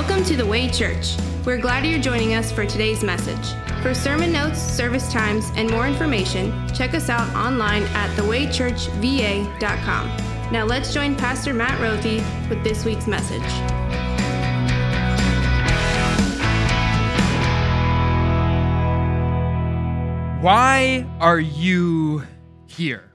Welcome to the Way Church. We're glad you're joining us for today's message. For sermon notes, service times, and more information, check us out online at thewaychurchva.com. Now let's join Pastor Matt Rothy with this week's message. Why are you here?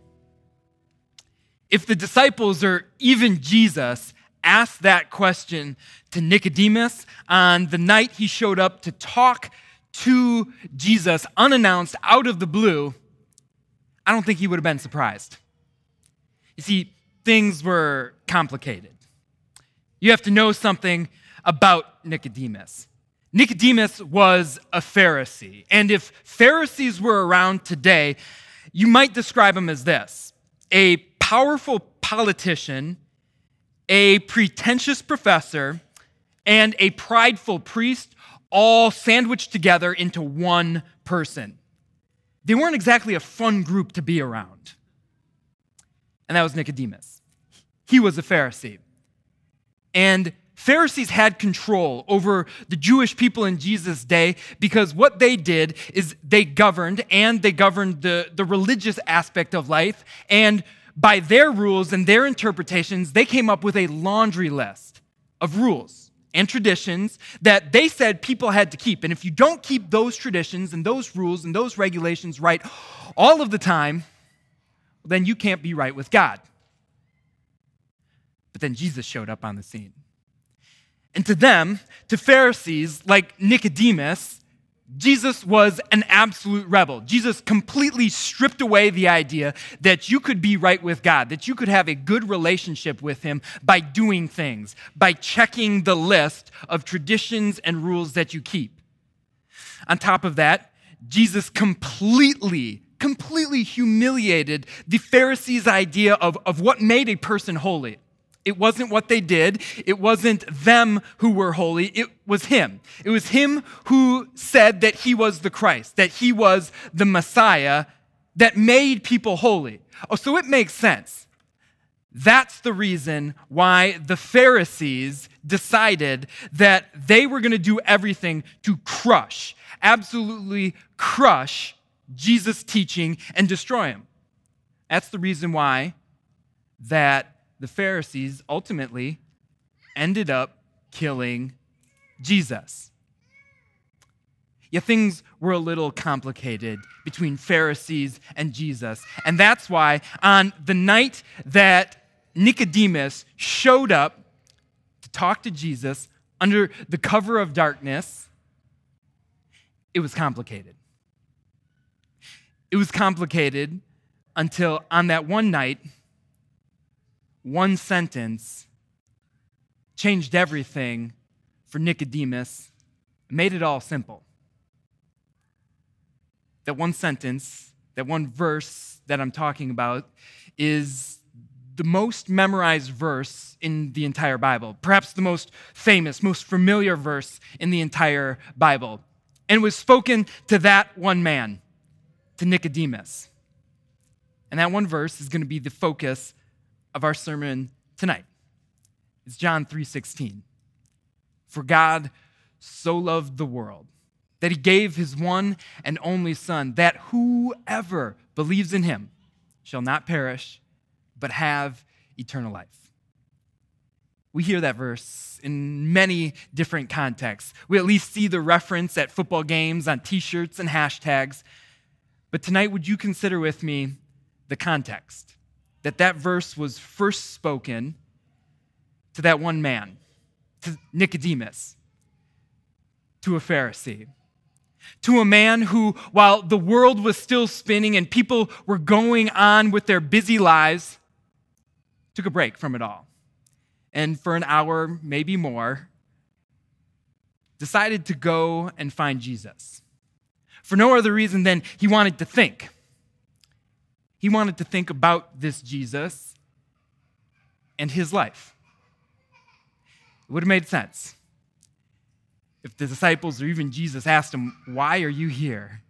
If the disciples or even Jesus asked that question to Nicodemus on the night he showed up to talk to Jesus unannounced out of the blue, I don't think he would have been surprised. You see, things were complicated. You have to know something about Nicodemus. Nicodemus was a Pharisee. And if Pharisees were around today, you might describe him as this a powerful politician, a pretentious professor, and a prideful priest, all sandwiched together into one person. They weren't exactly a fun group to be around. And that was Nicodemus. He was a Pharisee. And Pharisees had control over the Jewish people in Jesus' day because what they did is they governed and they governed the, the religious aspect of life. And by their rules and their interpretations, they came up with a laundry list of rules and traditions that they said people had to keep. And if you don't keep those traditions and those rules and those regulations right all of the time, then you can't be right with God. But then Jesus showed up on the scene. And to them, to Pharisees like Nicodemus, Jesus was an absolute rebel. Jesus completely stripped away the idea that you could be right with God, that you could have a good relationship with Him by doing things, by checking the list of traditions and rules that you keep. On top of that, Jesus completely, completely humiliated the Pharisees' idea of, of what made a person holy. It wasn't what they did. It wasn't them who were holy. It was him. It was him who said that he was the Christ, that he was the Messiah that made people holy. Oh, so it makes sense. That's the reason why the Pharisees decided that they were going to do everything to crush, absolutely crush Jesus' teaching and destroy him. That's the reason why that the Pharisees ultimately ended up killing Jesus. Yeah, things were a little complicated between Pharisees and Jesus. And that's why on the night that Nicodemus showed up to talk to Jesus under the cover of darkness, it was complicated. It was complicated until on that one night, one sentence changed everything for Nicodemus, made it all simple. That one sentence, that one verse that I'm talking about, is the most memorized verse in the entire Bible, perhaps the most famous, most familiar verse in the entire Bible, and was spoken to that one man, to Nicodemus. And that one verse is going to be the focus of our sermon tonight. It's John 3:16. For God so loved the world that he gave his one and only son that whoever believes in him shall not perish but have eternal life. We hear that verse in many different contexts. We at least see the reference at football games, on t shirts, and hashtags. But tonight, would you consider with me the context? That that verse was first spoken to that one man, to Nicodemus, to a Pharisee, to a man who, while the world was still spinning and people were going on with their busy lives, took a break from it all. And for an hour, maybe more, decided to go and find Jesus. For no other reason than he wanted to think. He wanted to think about this Jesus and his life. It would have made sense if the disciples or even Jesus asked him, Why are you here?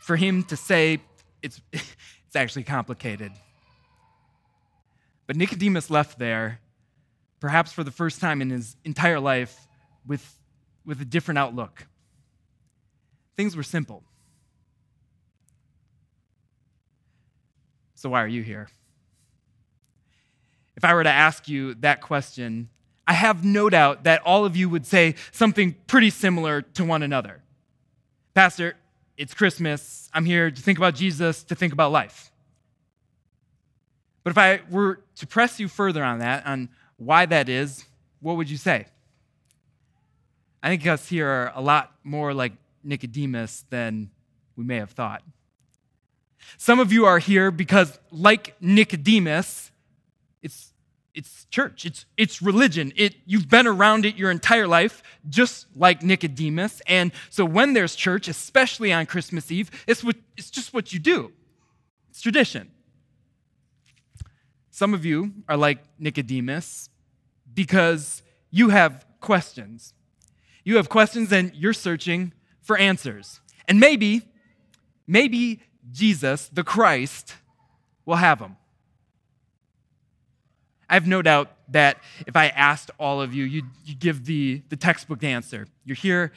For him to say, It's, it's actually complicated. But Nicodemus left there, perhaps for the first time in his entire life, with, with a different outlook. Things were simple. So, why are you here? If I were to ask you that question, I have no doubt that all of you would say something pretty similar to one another. Pastor, it's Christmas. I'm here to think about Jesus, to think about life. But if I were to press you further on that, on why that is, what would you say? I think us here are a lot more like Nicodemus than we may have thought. Some of you are here because, like Nicodemus, it's, it's church, it's, it's religion. It, you've been around it your entire life, just like Nicodemus. And so when there's church, especially on Christmas Eve, it's, what, it's just what you do, it's tradition. Some of you are like Nicodemus because you have questions. You have questions and you're searching for answers. And maybe, maybe Jesus, the Christ, will have them. I have no doubt that if I asked all of you, you'd, you'd give the, the textbook answer. You're here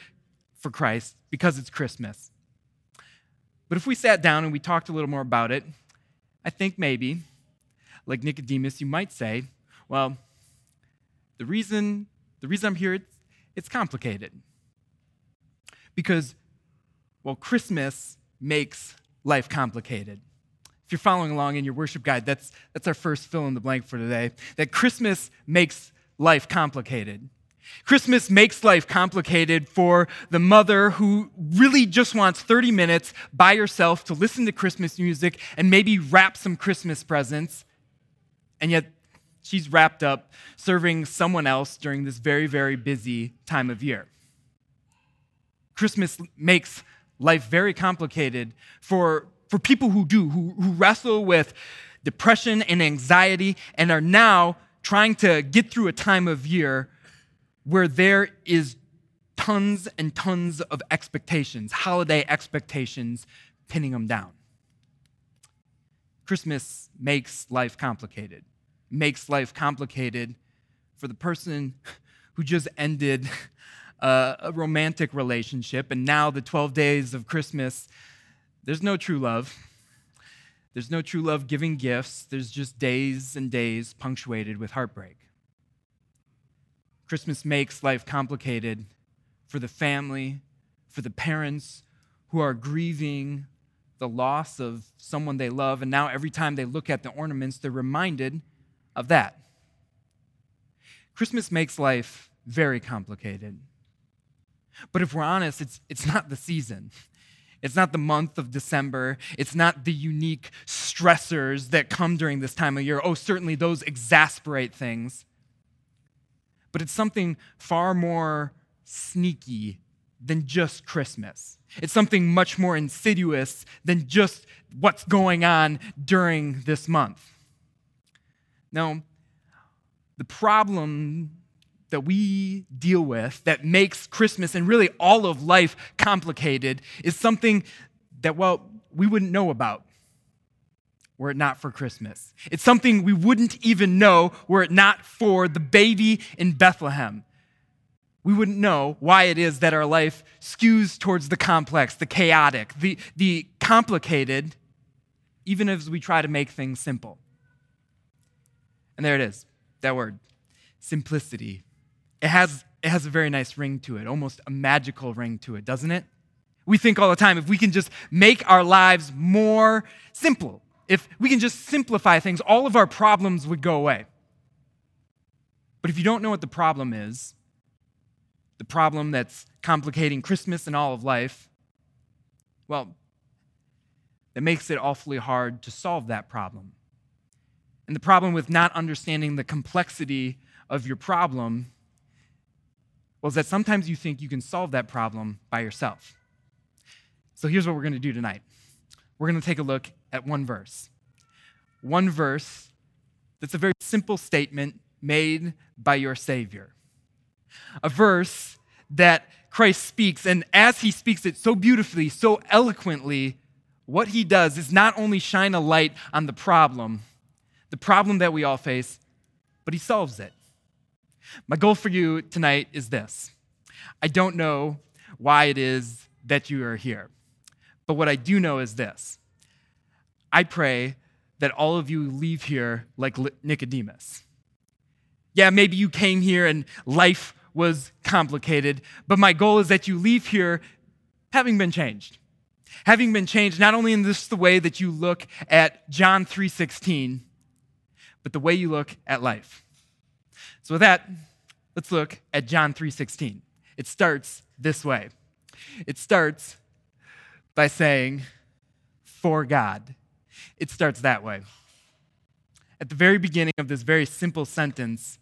for Christ because it's Christmas. But if we sat down and we talked a little more about it, I think maybe, like Nicodemus, you might say, well, the reason, the reason I'm here, it's, it's complicated. Because, well, Christmas makes life complicated. If you're following along in your worship guide, that's, that's our first fill in the blank for today. That Christmas makes life complicated. Christmas makes life complicated for the mother who really just wants 30 minutes by herself to listen to Christmas music and maybe wrap some Christmas presents. And yet, she's wrapped up serving someone else during this very, very busy time of year. Christmas makes life very complicated for, for people who do, who, who wrestle with depression and anxiety and are now trying to get through a time of year where there is tons and tons of expectations, holiday expectations, pinning them down. Christmas makes life complicated, makes life complicated for the person who just ended a romantic relationship, and now the 12 days of Christmas, there's no true love. There's no true love giving gifts. There's just days and days punctuated with heartbreak. Christmas makes life complicated for the family, for the parents who are grieving the loss of someone they love, and now every time they look at the ornaments, they're reminded of that. Christmas makes life very complicated. But if we're honest, it's, it's not the season. It's not the month of December. It's not the unique stressors that come during this time of year. Oh, certainly those exasperate things. But it's something far more sneaky than just Christmas. It's something much more insidious than just what's going on during this month. Now, the problem that we deal with that makes Christmas and really all of life complicated is something that, well, we wouldn't know about were it not for Christmas. It's something we wouldn't even know were it not for the baby in Bethlehem. We wouldn't know why it is that our life skews towards the complex, the chaotic, the, the complicated, even as we try to make things simple. And there it is, that word simplicity it has, it has a very nice ring to it, almost a magical ring to it, doesn't it? We think all the time if we can just make our lives more simple, if we can just simplify things, all of our problems would go away. But if you don't know what the problem is, the problem that's complicating Christmas and all of life, well, that makes it awfully hard to solve that problem. And the problem with not understanding the complexity of your problem well, is that sometimes you think you can solve that problem by yourself. So here's what we're going to do tonight we're going to take a look at one verse. One verse that's a very simple statement made by your Savior. A verse that Christ speaks, and as he speaks it so beautifully, so eloquently, what he does is not only shine a light on the problem, the problem that we all face, but he solves it. My goal for you tonight is this I don't know why it is that you are here, but what I do know is this I pray that all of you leave here like Nicodemus. Yeah, maybe you came here and life was complicated, but my goal is that you leave here having been changed. Having been changed not only in this the way that you look at John 3:16, but the way you look at life. So with that, let's look at John 3:16. It starts this way. It starts by saying, "For God." It starts that way. At the very beginning of this very simple sentence,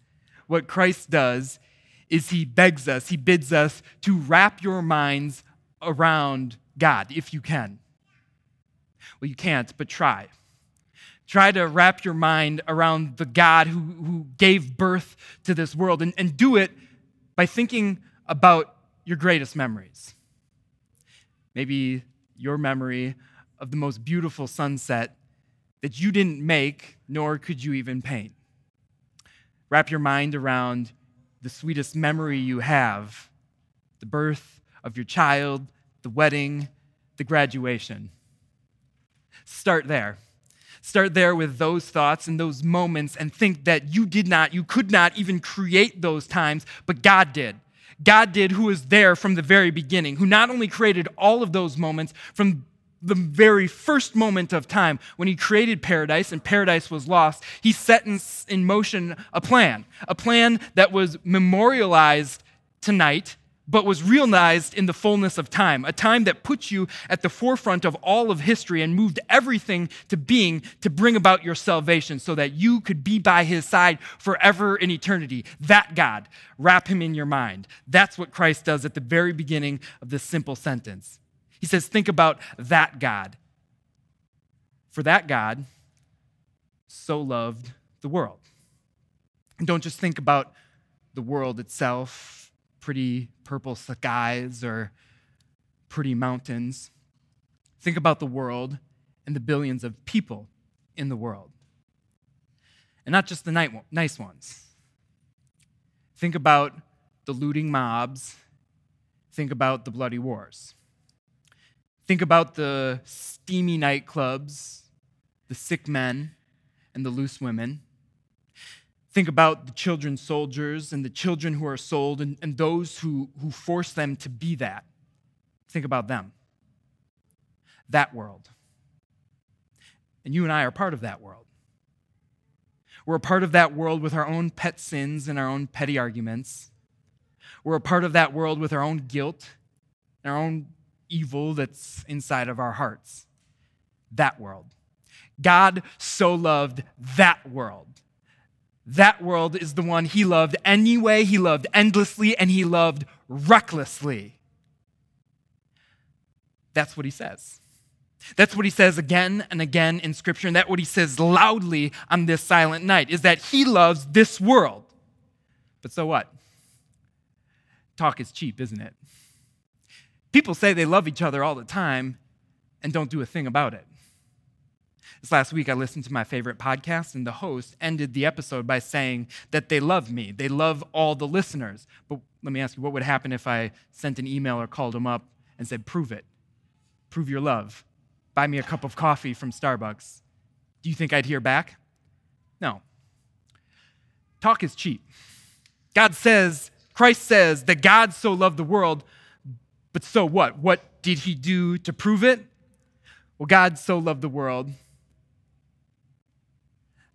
what Christ does is he begs us, he bids us to wrap your minds around God if you can. Well, you can't, but try. Try to wrap your mind around the God who, who gave birth to this world and, and do it by thinking about your greatest memories. Maybe your memory of the most beautiful sunset that you didn't make, nor could you even paint. Wrap your mind around the sweetest memory you have the birth of your child, the wedding, the graduation. Start there. Start there with those thoughts and those moments and think that you did not, you could not even create those times, but God did. God did, who was there from the very beginning, who not only created all of those moments from the very first moment of time when he created paradise and paradise was lost, he set in, in motion a plan, a plan that was memorialized tonight but was realized in the fullness of time, a time that put you at the forefront of all of history and moved everything to being to bring about your salvation so that you could be by his side forever in eternity. That God, wrap him in your mind. That's what Christ does at the very beginning of this simple sentence. He says, Think about that God. For that God so loved the world. And don't just think about the world itself pretty purple skies or pretty mountains. Think about the world and the billions of people in the world. And not just the nice ones. Think about the looting mobs. Think about the bloody wars. Think about the steamy nightclubs, the sick men, and the loose women. Think about the children soldiers and the children who are sold and, and those who, who force them to be that. Think about them. That world. And you and I are part of that world. We're a part of that world with our own pet sins and our own petty arguments. We're a part of that world with our own guilt and our own evil that's inside of our hearts. That world. God so loved that world that world is the one he loved anyway, he loved endlessly, and he loved recklessly. That's what he says. That's what he says again and again in Scripture, and that's what he says loudly on this silent night is that he loves this world. But so what? Talk is cheap, isn't it? People say they love each other all the time and don't do a thing about it. This last week, I listened to my favorite podcast, and the host ended the episode by saying that they love me. They love all the listeners. But let me ask you, what would happen if I sent an email or called them up and said, Prove it? Prove your love. Buy me a cup of coffee from Starbucks. Do you think I'd hear back? No. Talk is cheap. God says, Christ says that God so loved the world, but so what? What did he do to prove it? Well, God so loved the world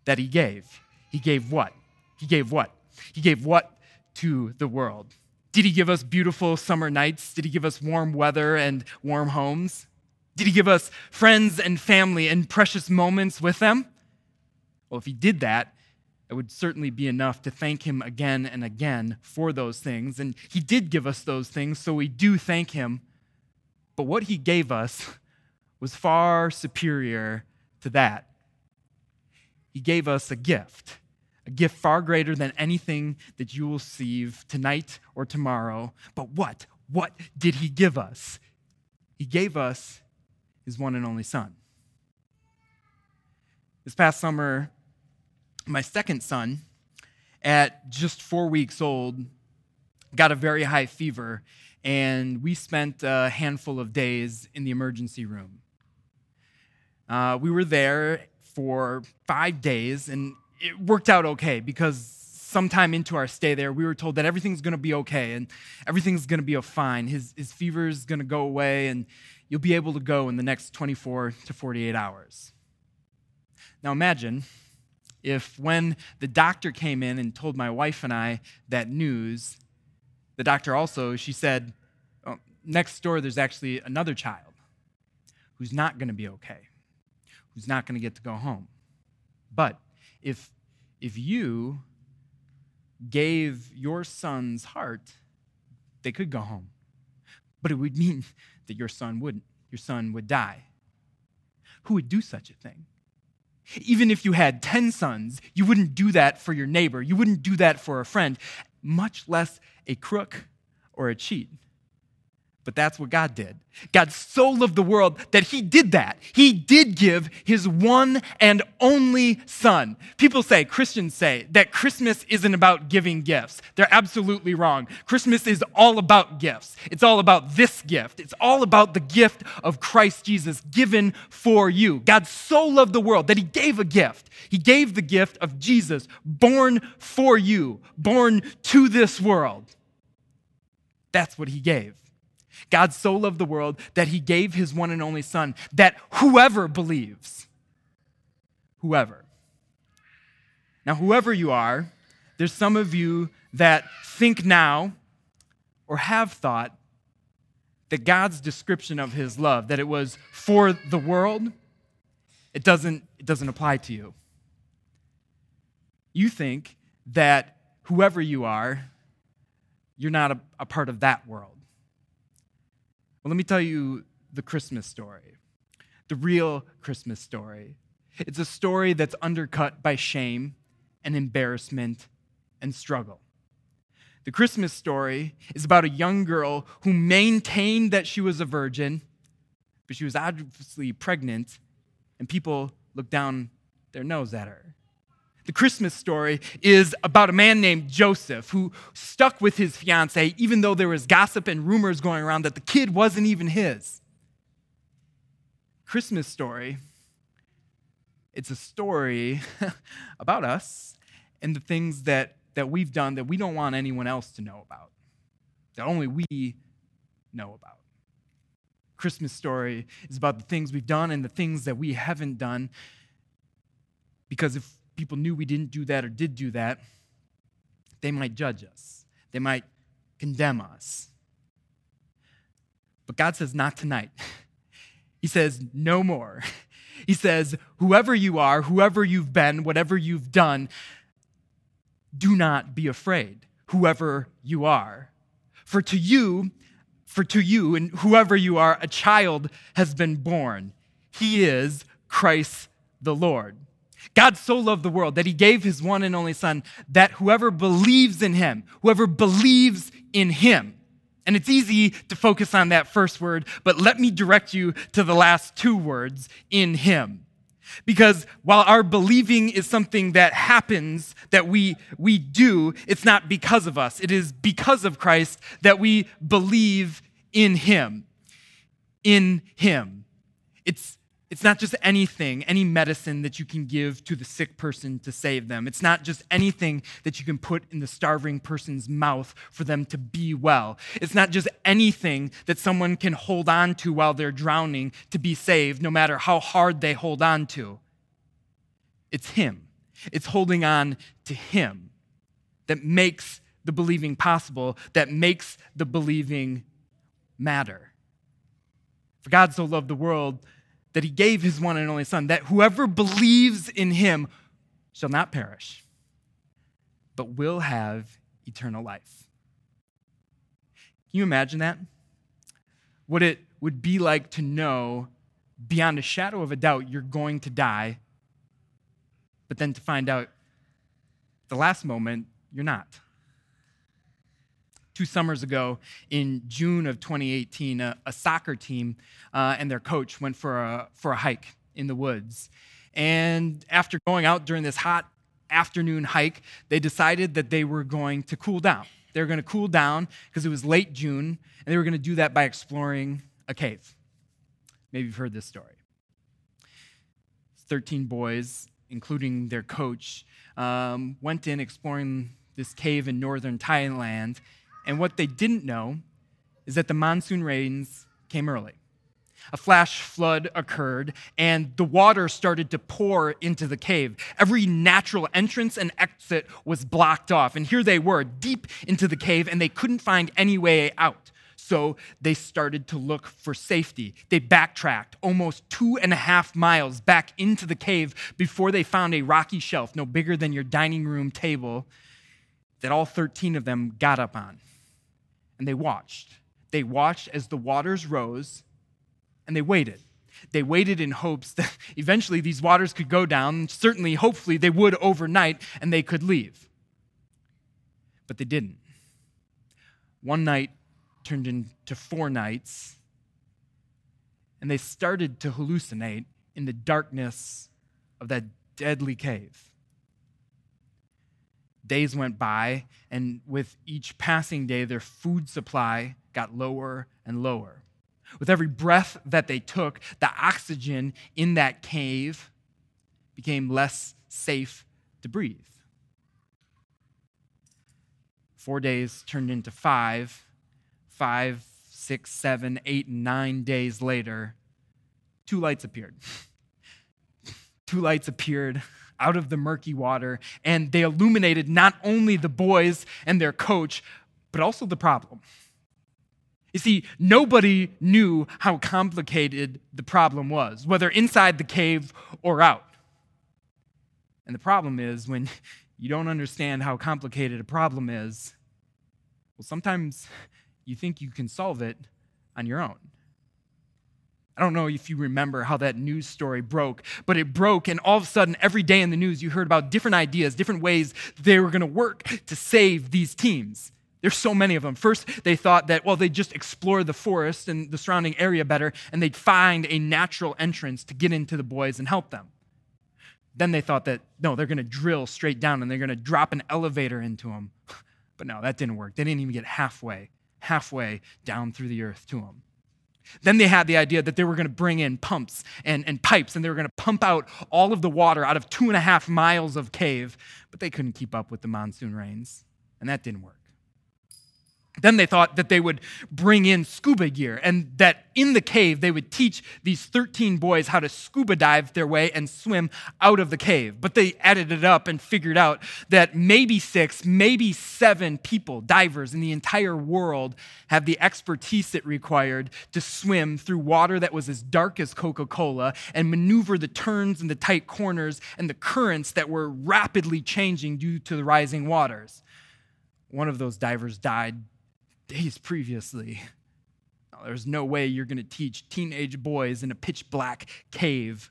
that he gave. He gave what? He gave what? He gave what to the world? Did he give us beautiful summer nights? Did he give us warm weather and warm homes? Did he give us friends and family and precious moments with them? Well, if he did that, it would certainly be enough to thank him again and again for those things. And he did give us those things, so we do thank him. But what he gave us was far superior to that. He gave us a gift, a gift far greater than anything that you will receive tonight or tomorrow. But what? What did He give us? He gave us His one and only Son. This past summer, my second son, at just four weeks old, got a very high fever, and we spent a handful of days in the emergency room. Uh, we were there for five days, and it worked out okay because sometime into our stay there, we were told that everything's going to be okay and everything's going to be fine. His, his fever is going to go away, and you'll be able to go in the next 24 to 48 hours. Now imagine if when the doctor came in and told my wife and I that news, the doctor also, she said, oh, next door there's actually another child who's not going to be okay, who's not going to get to go home. But if, if you gave your son's heart, they could go home. But it would mean that your son wouldn't. Your son would die. Who would do such a thing? Even if you had 10 sons, you wouldn't do that for your neighbor. You wouldn't do that for a friend, much less a crook or a cheat. But that's what God did. God so loved the world that he did that. He did give his one and only son. People say, Christians say, that Christmas isn't about giving gifts. They're absolutely wrong. Christmas is all about gifts. It's all about this gift. It's all about the gift of Christ Jesus given for you. God so loved the world that he gave a gift. He gave the gift of Jesus born for you, born to this world. That's what he gave. God so loved the world that he gave his one and only Son, that whoever believes, whoever. Now, whoever you are, there's some of you that think now or have thought that God's description of his love, that it was for the world, it doesn't, it doesn't apply to you. You think that whoever you are, you're not a, a part of that world. Well, let me tell you the Christmas story, the real Christmas story. It's a story that's undercut by shame and embarrassment and struggle. The Christmas story is about a young girl who maintained that she was a virgin, but she was obviously pregnant, and people looked down their nose at her. The Christmas story is about a man named Joseph who stuck with his fiancee even though there was gossip and rumors going around that the kid wasn't even his. Christmas story it's a story about us and the things that, that we've done that we don't want anyone else to know about, that only we know about. Christmas story is about the things we've done and the things that we haven't done. Because if people knew we didn't do that or did do that, they might judge us. They might condemn us. But God says, not tonight. He says, no more. He says, whoever you are, whoever you've been, whatever you've done, do not be afraid, whoever you are. For to you, for to you, and whoever you are, a child has been born. He is Christ the Lord. God so loved the world that he gave his one and only Son, that whoever believes in him, whoever believes in him, and it's easy to focus on that first word, but let me direct you to the last two words in him. Because while our believing is something that happens, that we, we do, it's not because of us. It is because of Christ that we believe in him. In him. It's it's not just anything, any medicine that you can give to the sick person to save them. It's not just anything that you can put in the starving person's mouth for them to be well. It's not just anything that someone can hold on to while they're drowning to be saved, no matter how hard they hold on to. It's Him. It's holding on to Him that makes the believing possible, that makes the believing matter. For God so loved the world that he gave his one and only Son, that whoever believes in him shall not perish, but will have eternal life. Can you imagine that? What it would be like to know beyond a shadow of a doubt you're going to die, but then to find out the last moment you're not two summers ago in June of 2018, a, a soccer team uh, and their coach went for a, for a hike in the woods. And after going out during this hot afternoon hike, they decided that they were going to cool down. They were going to cool down because it was late June, and they were going to do that by exploring a cave. Maybe you've heard this story. 13 boys, including their coach, um, went in exploring this cave in northern Thailand, and what they didn't know is that the monsoon rains came early. A flash flood occurred, and the water started to pour into the cave. Every natural entrance and exit was blocked off, and here they were, deep into the cave, and they couldn't find any way out. So they started to look for safety. They backtracked almost two and a half miles back into the cave before they found a rocky shelf no bigger than your dining room table that all 13 of them got up on. And they watched. They watched as the waters rose and they waited. They waited in hopes that eventually these waters could go down. Certainly, hopefully, they would overnight and they could leave. But they didn't. One night turned into four nights, and they started to hallucinate in the darkness of that deadly cave. Days went by, and with each passing day, their food supply got lower and lower. With every breath that they took, the oxygen in that cave became less safe to breathe. Four days turned into five, five, six, seven, eight, nine days later, two lights appeared. two lights appeared out of the murky water, and they illuminated not only the boys and their coach, but also the problem. You see, nobody knew how complicated the problem was, whether inside the cave or out. And the problem is when you don't understand how complicated a problem is, well, sometimes you think you can solve it on your own. I don't know if you remember how that news story broke, but it broke, and all of a sudden, every day in the news, you heard about different ideas, different ways they were going to work to save these teams. There's so many of them. First, they thought that, well, they'd just explore the forest and the surrounding area better, and they'd find a natural entrance to get into the boys and help them. Then they thought that, no, they're going to drill straight down and they're going to drop an elevator into them. But no, that didn't work. They didn't even get halfway, halfway down through the earth to them. Then they had the idea that they were going to bring in pumps and, and pipes and they were going to pump out all of the water out of two and a half miles of cave, but they couldn't keep up with the monsoon rains, and that didn't work. Then they thought that they would bring in scuba gear and that in the cave they would teach these 13 boys how to scuba dive their way and swim out of the cave. But they added it up and figured out that maybe six, maybe seven people, divers in the entire world, have the expertise it required to swim through water that was as dark as Coca Cola and maneuver the turns and the tight corners and the currents that were rapidly changing due to the rising waters. One of those divers died days previously. there's no way you're going to teach teenage boys in a pitch black cave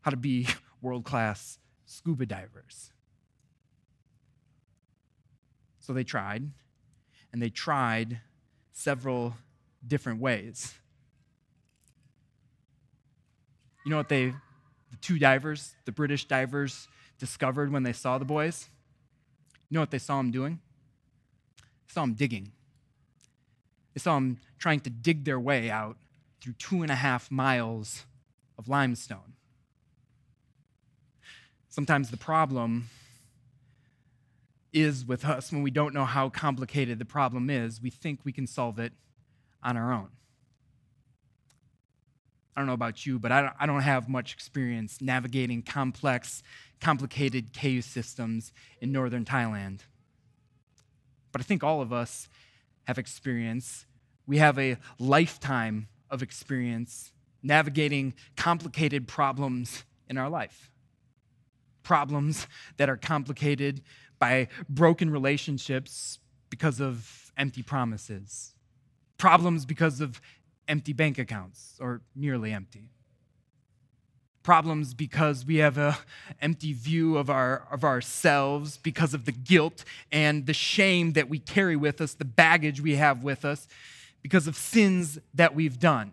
how to be world class scuba divers. So they tried, and they tried several different ways. You know what they, the two divers, the British divers, discovered when they saw the boys? You know what they saw them doing? They saw them digging. They saw them um, trying to dig their way out through two and a half miles of limestone. Sometimes the problem is with us when we don't know how complicated the problem is, we think we can solve it on our own. I don't know about you, but I don't have much experience navigating complex, complicated cave systems in northern Thailand. But I think all of us have experience we have a lifetime of experience navigating complicated problems in our life. Problems that are complicated by broken relationships because of empty promises, problems because of empty bank accounts or nearly empty. Problems because we have an empty view of, our, of ourselves because of the guilt and the shame that we carry with us, the baggage we have with us, because of sins that we've done.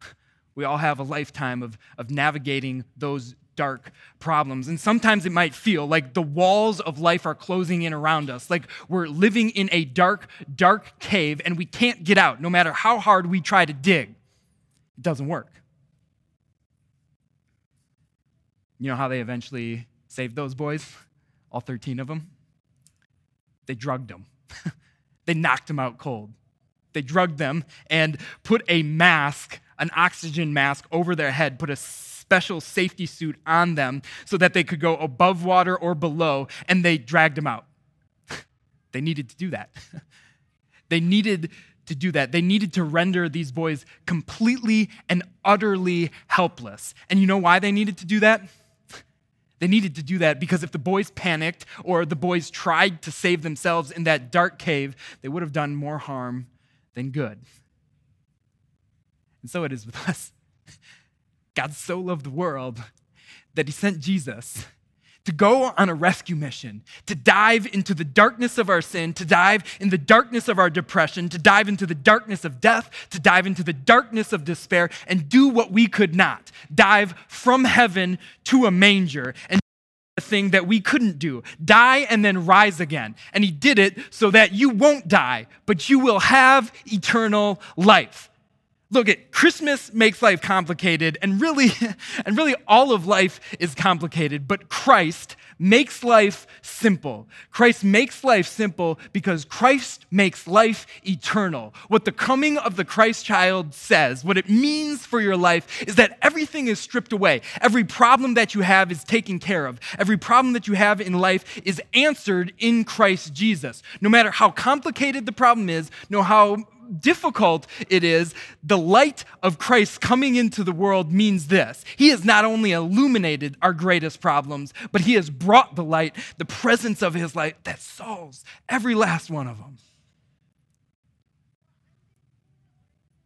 We all have a lifetime of, of navigating those dark problems. And sometimes it might feel like the walls of life are closing in around us, like we're living in a dark, dark cave and we can't get out no matter how hard we try to dig. It doesn't work. You know how they eventually saved those boys? All 13 of them? They drugged them, they knocked them out cold. They drugged them and put a mask, an oxygen mask, over their head, put a special safety suit on them so that they could go above water or below, and they dragged them out. they needed to do that. they needed to do that. They needed to render these boys completely and utterly helpless. And you know why they needed to do that? They needed to do that because if the boys panicked or the boys tried to save themselves in that dark cave, they would have done more harm than good. And so it is with us. God so loved the world that he sent Jesus to go on a rescue mission, to dive into the darkness of our sin, to dive in the darkness of our depression, to dive into the darkness of death, to dive into the darkness of despair, and do what we could not dive from heaven to a manger and a thing that we couldn't do die and then rise again. And he did it so that you won't die, but you will have eternal life. Look at Christmas makes life complicated and really and really all of life is complicated, but Christ makes life simple. Christ makes life simple because Christ makes life eternal. What the coming of the Christ child says, what it means for your life is that everything is stripped away. Every problem that you have is taken care of. Every problem that you have in life is answered in Christ Jesus. No matter how complicated the problem is, no how difficult it is, the light of Christ coming into the world means this. He has not only illuminated our greatest problems, but He has brought the light, the presence of His light that solves every last one of them.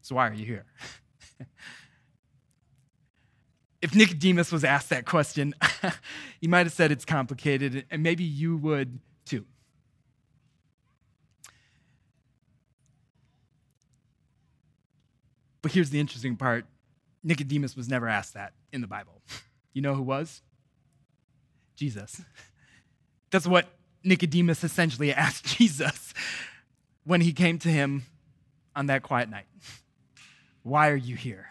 So, why are you here? if Nicodemus was asked that question, he might have said it's complicated, and maybe you would too. But here's the interesting part Nicodemus was never asked that in the Bible. You know who was? Jesus. That's what Nicodemus essentially asked Jesus when he came to him on that quiet night. Why are you here?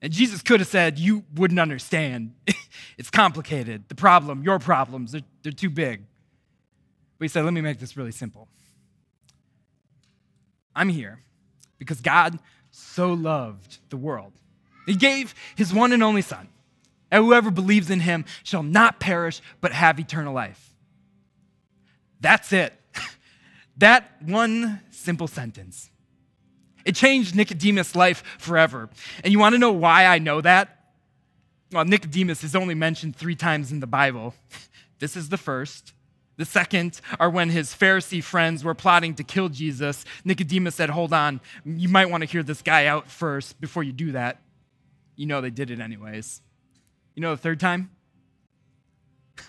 And Jesus could have said, You wouldn't understand. it's complicated. The problem, your problems, they're, they're too big. But he said, Let me make this really simple. I'm here because God so loved the world. He gave his one and only Son, and whoever believes in him shall not perish but have eternal life. That's it. that one simple sentence. It changed Nicodemus' life forever. And you want to know why I know that? Well, Nicodemus is only mentioned three times in the Bible. This is the first. The second are when his Pharisee friends were plotting to kill Jesus. Nicodemus said, Hold on, you might want to hear this guy out first before you do that. You know they did it anyways. You know the third time?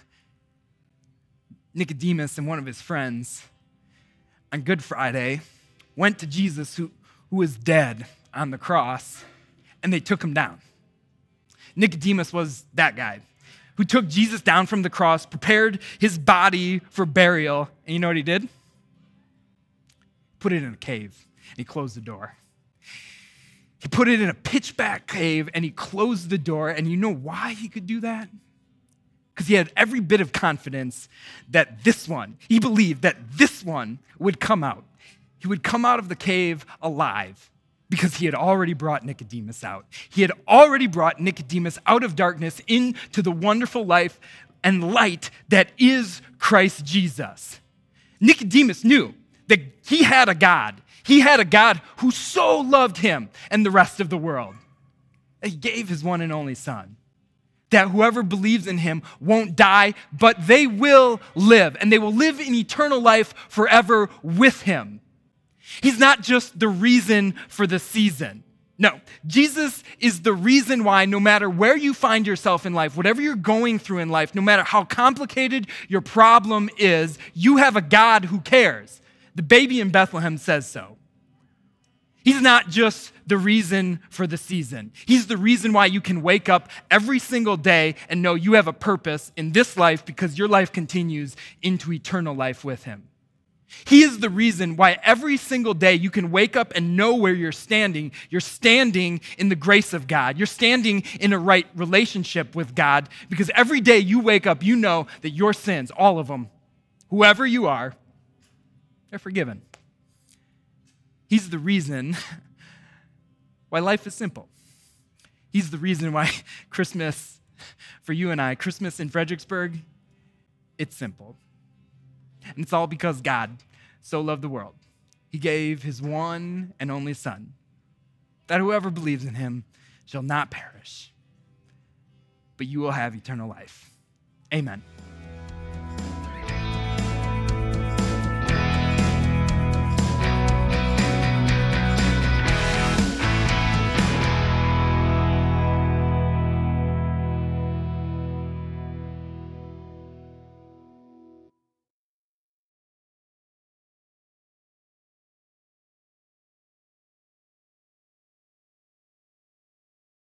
Nicodemus and one of his friends on Good Friday went to Jesus, who, who was dead on the cross, and they took him down. Nicodemus was that guy who took Jesus down from the cross, prepared his body for burial. And you know what he did? Put it in a cave and he closed the door. He put it in a pitch black cave and he closed the door. And you know why he could do that? Because he had every bit of confidence that this one, he believed that this one would come out. He would come out of the cave alive because he had already brought Nicodemus out. He had already brought Nicodemus out of darkness into the wonderful life and light that is Christ Jesus. Nicodemus knew that he had a God. He had a God who so loved him and the rest of the world. That he gave his one and only Son. That whoever believes in him won't die, but they will live, and they will live in eternal life forever with him. He's not just the reason for the season. No, Jesus is the reason why, no matter where you find yourself in life, whatever you're going through in life, no matter how complicated your problem is, you have a God who cares. The baby in Bethlehem says so. He's not just the reason for the season. He's the reason why you can wake up every single day and know you have a purpose in this life because your life continues into eternal life with Him. He is the reason why every single day you can wake up and know where you're standing. You're standing in the grace of God. You're standing in a right relationship with God because every day you wake up, you know that your sins, all of them, whoever you are, they're forgiven. He's the reason why life is simple. He's the reason why Christmas, for you and I, Christmas in Fredericksburg, it's simple. And it's all because God so loved the world. He gave his one and only Son, that whoever believes in him shall not perish, but you will have eternal life. Amen.